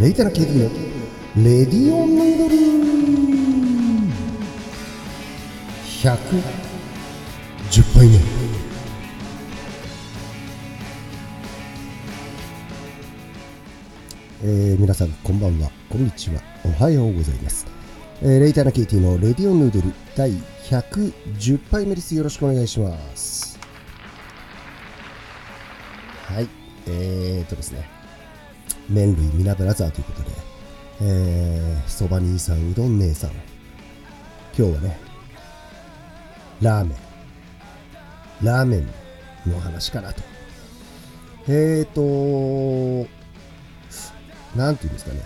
レイタナ KD のレディオヌードル110杯目えー、皆さんこんばんはこんにちはおはようございます、えー、レイタナ KT のレディオヌードル第110杯目ですよろしくお願いしますはいえーとですね麺類皆ブラザーということで、えー、そば兄さん、うどん姉さん、今日はね、ラーメン、ラーメンの話かなと。えーと、なんていうんですかね、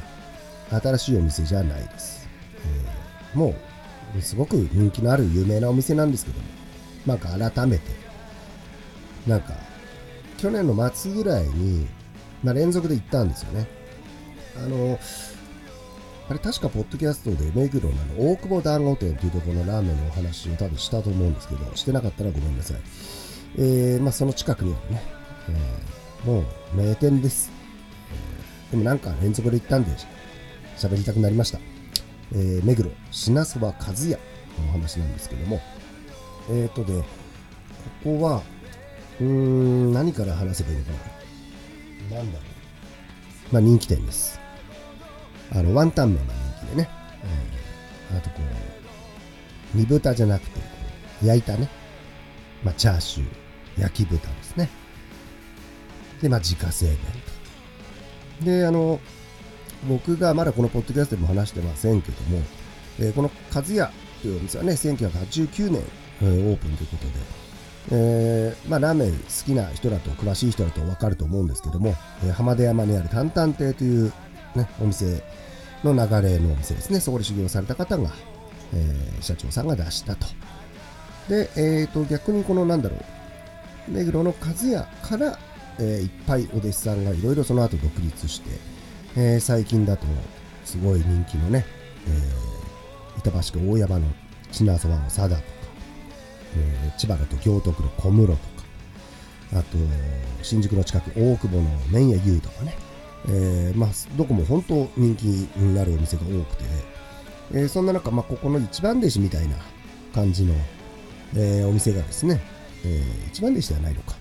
新しいお店じゃないです。えー、もう、すごく人気のある有名なお店なんですけども、なんか改めて、なんか、去年の末ぐらいに、ま、連続で行ったんですよね。あの、あれ確かポッドキャストで目黒の大久保団子店というところのラーメンのお話を多分したと思うんですけど、してなかったらごめんなさい。えー、まあその近くにあるね、えー、もう名店です。えー、でもなんか連続で行ったんで喋りたくなりました。えー、目黒品そば和也のお話なんですけども、えっ、ー、とで、ここは、うーん、何から話せばいいのかな。なんだろう。まあ人気店です。あの、ワンタン麺が人気でね。うん、あとこう、煮豚じゃなくて、焼いたね。まあチャーシュー、焼き豚ですね。で、まあ自家製麺と。で、あの、僕がまだこのポッドキャストでも話してませんけども、えー、この和也というお店はね、1989年、えー、オープンということで、えー、まあ、ラーメン好きな人だと、詳しい人だと分かると思うんですけども、えー、浜出山にある担々亭という、ね、お店の流れのお店ですね。そこで修行された方が、えー、社長さんが出したと。で、えー、と、逆にこのなんだろう、目黒の和也から、えー、いっぱいお弟子さんがいろいろその後独立して、えー、最近だと、すごい人気のね、えー、板橋区大山の品そばの佐田とえー、千葉だと京都区の小室とか、あと、新宿の近く大久保の麺屋牛とかね、えー、まあ、どこも本当人気になるお店が多くて、えー、そんな中、まあ、ここの一番弟子みたいな感じの、えー、お店がですね、えー、一番弟子ではないのか、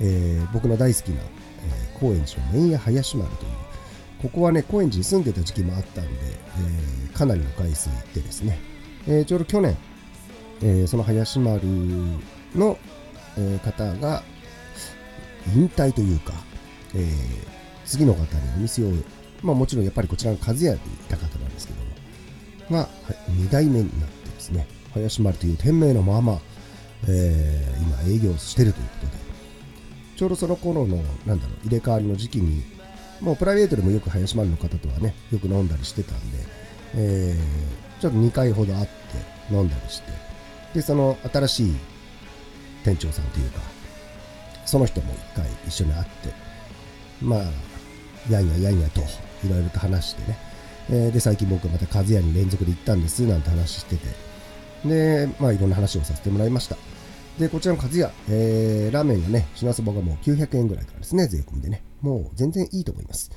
えー、僕の大好きな、えー、高円寺の麺屋林丸という、ここはね、高円寺に住んでた時期もあったんで、えー、かなりの回数行ってですね、えー、ちょうど去年、えー、その林丸の、え、方が引退というか、えー、次の方にお店を、まあもちろんやっぱりこちらの和也でいた方なんですけども、が、2代目になってですね、林丸という店名のまま、えー、今営業してるということで、ちょうどその頃の、なんだろう、入れ替わりの時期に、もうプライベートでもよく林丸の方とはね、よく飲んだりしてたんで、えー、ちょっと2回ほど会って飲んだりして、で、その新しい店長さんというか、その人も一回一緒に会って、まあ、やんややんやと、いろいろと話してね。えー、で、最近僕はまた和也に連続で行ったんです、なんて話してて。で、まあ、いろんな話をさせてもらいました。で、こちらの和也、えー、ラーメンがね、品そばがもう900円ぐらいからですね、税込みでね。もう全然いいと思います。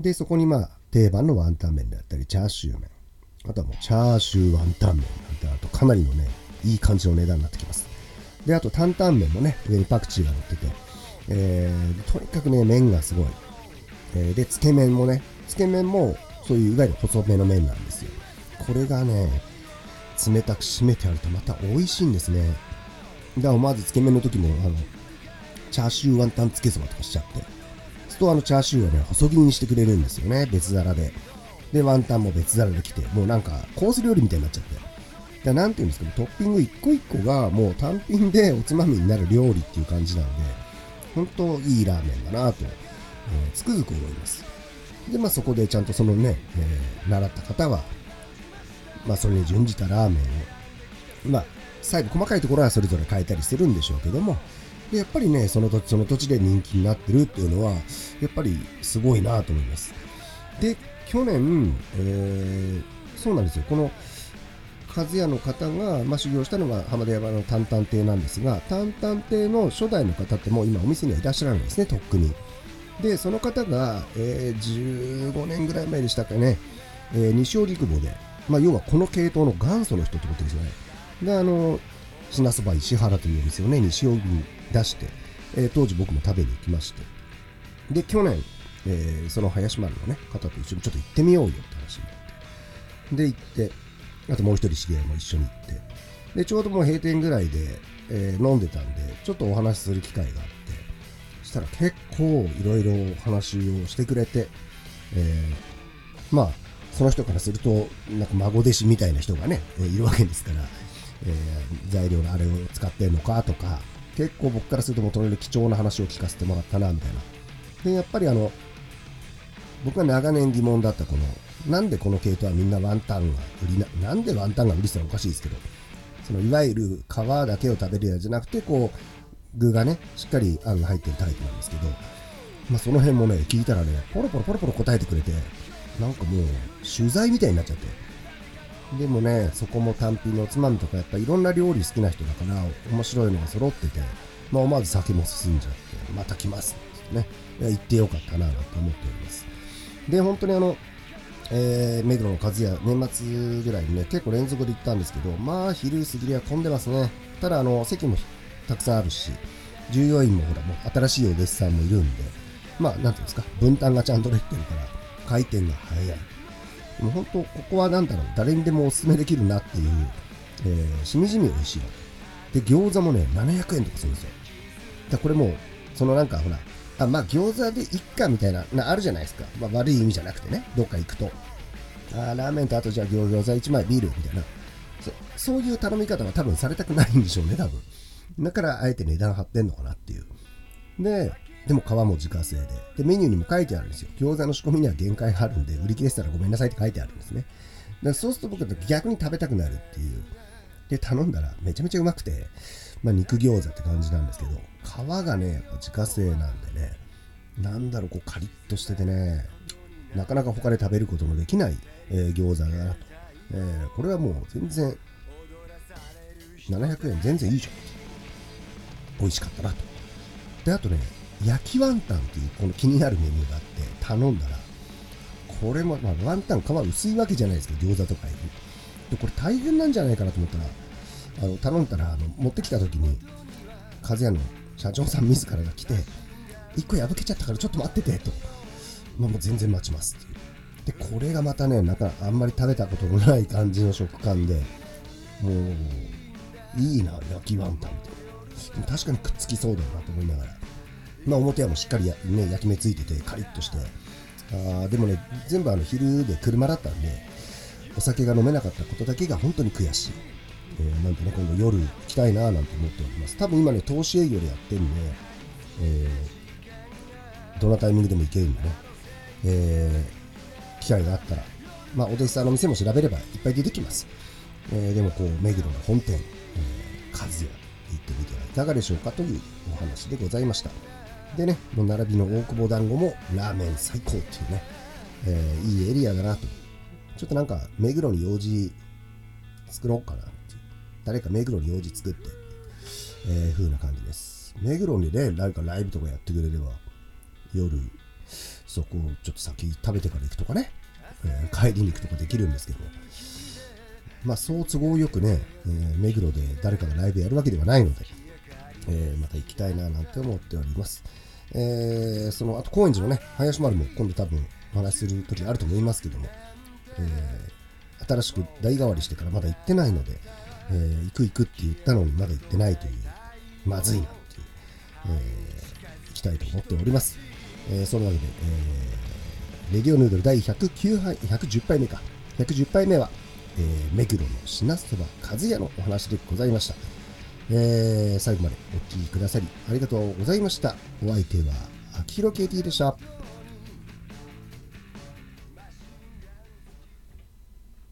で、そこにまあ、定番のワンタン麺であったり、チャーシュー麺。あとはもう、チャーシューワンタン麺なんて、あとかなりのね、いい感じの値段になってきます。で、あと担々麺もね、上にパクチーが乗ってて、えー、とにかくね、麺がすごい。えー、で、つけ麺もね、つけ麺も、そういういわゆる細めの麺なんですよ。これがね、冷たく締めてあるとまた美味しいんですね。だからまずつけ麺の時も、あの、チャーシューワンタンつけそばとかしちゃって、ストアのチャーシューはね、細切りにしてくれるんですよね、別皿で。で、ワンタンも別皿で来て、もうなんかコース料理みたいになっちゃって。でなんていうんですかね、トッピング一個一個がもう単品でおつまみになる料理っていう感じなんで、本当いいラーメンだなと、えー、つくづく思います。で、まあそこでちゃんとそのね、えー、習った方は、まあそれに準じたラーメンを、まあ最後細かいところはそれぞれ変えたりするんでしょうけども、でやっぱりね、その土地その土地で人気になってるっていうのは、やっぱりすごいなと思います。で、去年、えー、そうなんですよ。この、和也の方が、まあ、修行したのが浜田山の担々亭なんですが、担々亭の初代の方ってもう今お店にはいらっしゃらないですね、とっくに。でその方が、えー、15年ぐらい前でしたかね、えー、西尾陸母で、まあ、要はこの系統の元祖の人ってことですよね。であの品そば石原というお店をね西尾に出して、えー、当時僕も食べに行きまして。で去年、えー、その林丸の、ね、方と一緒にちょっと行ってみようよって話になって。で行ってあともう一人知り合いも一緒に行って。でちょうどもう閉店ぐらいで、えー、飲んでたんでちょっとお話しする機会があってそしたら結構いろいろお話をしてくれて、えー、まあその人からするとなんか孫弟子みたいな人がね、えいるわけですから、えー、材料のあれを使ってんのかとか結構僕からするともとに貴重な話を聞かせてもらったなみたいな。でやっぱりあの僕が長年疑問だったこのなんでこの系統はみんなワンタンが売りななんでワンタンが売りしたらおかしいですけどそのいわゆる皮だけを食べるやつじゃなくてこう具がねしっかりあんが入ってるタイプなんですけど、まあ、その辺もね聞いたらねポロポロポロポロ答えてくれてなんかもう取材みたいになっちゃって。でもねそこも単品のおつまみとかやっぱいろんな料理好きな人だから面白いのが揃ってて、まあ、思わず酒も進んじゃってまた来ますってね。行ってよかったななんて思っております。で本当にあのえー、目黒の和也、年末ぐらいにね、結構連続で行ったんですけど、まあ、昼過ぎりは混んでますね。ただ、あの、席もたくさんあるし、従業員もほら、もう新しいお弟子さんもいるんで、まあ、なんていうんですか、分担がちゃんとできてるから、回転が早い。でも本当、ここはなんだろう、誰にでもお勧めできるなっていう、えー、しみじみ美味しいで、餃子もね、700円とかするんですよ。だこれも、そのなんかほら、あまあ餃子でいっかみたいな、なあるじゃないですか。まあ、悪い意味じゃなくてね、どっか行くと。あラーメンとあとじゃあ餃子1枚ビールみたいなそ。そういう頼み方は多分されたくないんでしょうね、多分。だからあえて値段張ってんのかなっていう。で、でも皮も自家製で。で、メニューにも書いてあるんですよ。餃子の仕込みには限界があるんで、売り切れてたらごめんなさいって書いてあるんですね。だそうすると僕は逆に食べたくなるっていう。で、頼んだらめちゃめちゃうまくて、まあ、肉餃子って感じなんですけど、皮がね、やっぱ自家製なんでね、なんだろう、こうカリッとしててね、なかなか他で食べることのできない、えー、餃子だなと。えー、これはもう全然、700円全然いいじゃん。美味しかったなと。で、あとね、焼きワンタンっていうこの気になるメニューがあって頼んだら、これも、まあ、ワンタン皮薄いわけじゃないですけど、餃子とかより。で、これ大変なんじゃないかなと思ったら、あの頼んだらあの持ってきた時に和也の社長さん自らが来て1個破けちゃったからちょっと待っててと、まあ、もう全然待ちますっていうでこれがまたねなんかあんまり食べたことのない感じの食感でもういいな焼きワンタンって確かにくっつきそうだなと思いながら。まあ表はもうしっかりや、ね、焼き目ついててカリッとして。あでもね全部あの昼で車だったんでお酒が飲めなかったことだけが本当に悔しい。えー、なんでね、今度夜行きたいななんて思っております。多分今ね、投資営業でやってるんで、えー、どんなタイミングでも行けるんでね、えー、機会があったら、まあ、お弟子さんの店も調べればいっぱい出てきます。えー、でも、こう、目黒の本店、えー、和也行ってみてはいかがでしょうかというお話でございました。でね、の並びの大久保団子もラーメン最高っていうね、えー、いいエリアだなと。ちょっとなんか、目黒に用事作ろうかな誰か目黒に用事作って、えー、風な感じです。目黒にね、誰かライブとかやってくれれば、夜、そこをちょっと先食べてから行くとかね、えー、帰りに行くとかできるんですけど、まあそう都合よくね、えー、目黒で誰かがライブやるわけではないので、えー、また行きたいななんて思っております。えー、その、あと高円寺のね、林丸も今度多分お話しする時あると思いますけども、えー、新しく代替わりしてからまだ行ってないので、えー、行く行くって言ったのにまだ行ってないという、まずいなっていう、えー、行きたいと思っております。えー、そのわけで、えー、レディオヌードル第109杯、110杯目か。110杯目は、えー、目黒の品そば和也のお話でございました。えー、最後までお聴きくださりありがとうございました。お相手は、秋広 KT でした。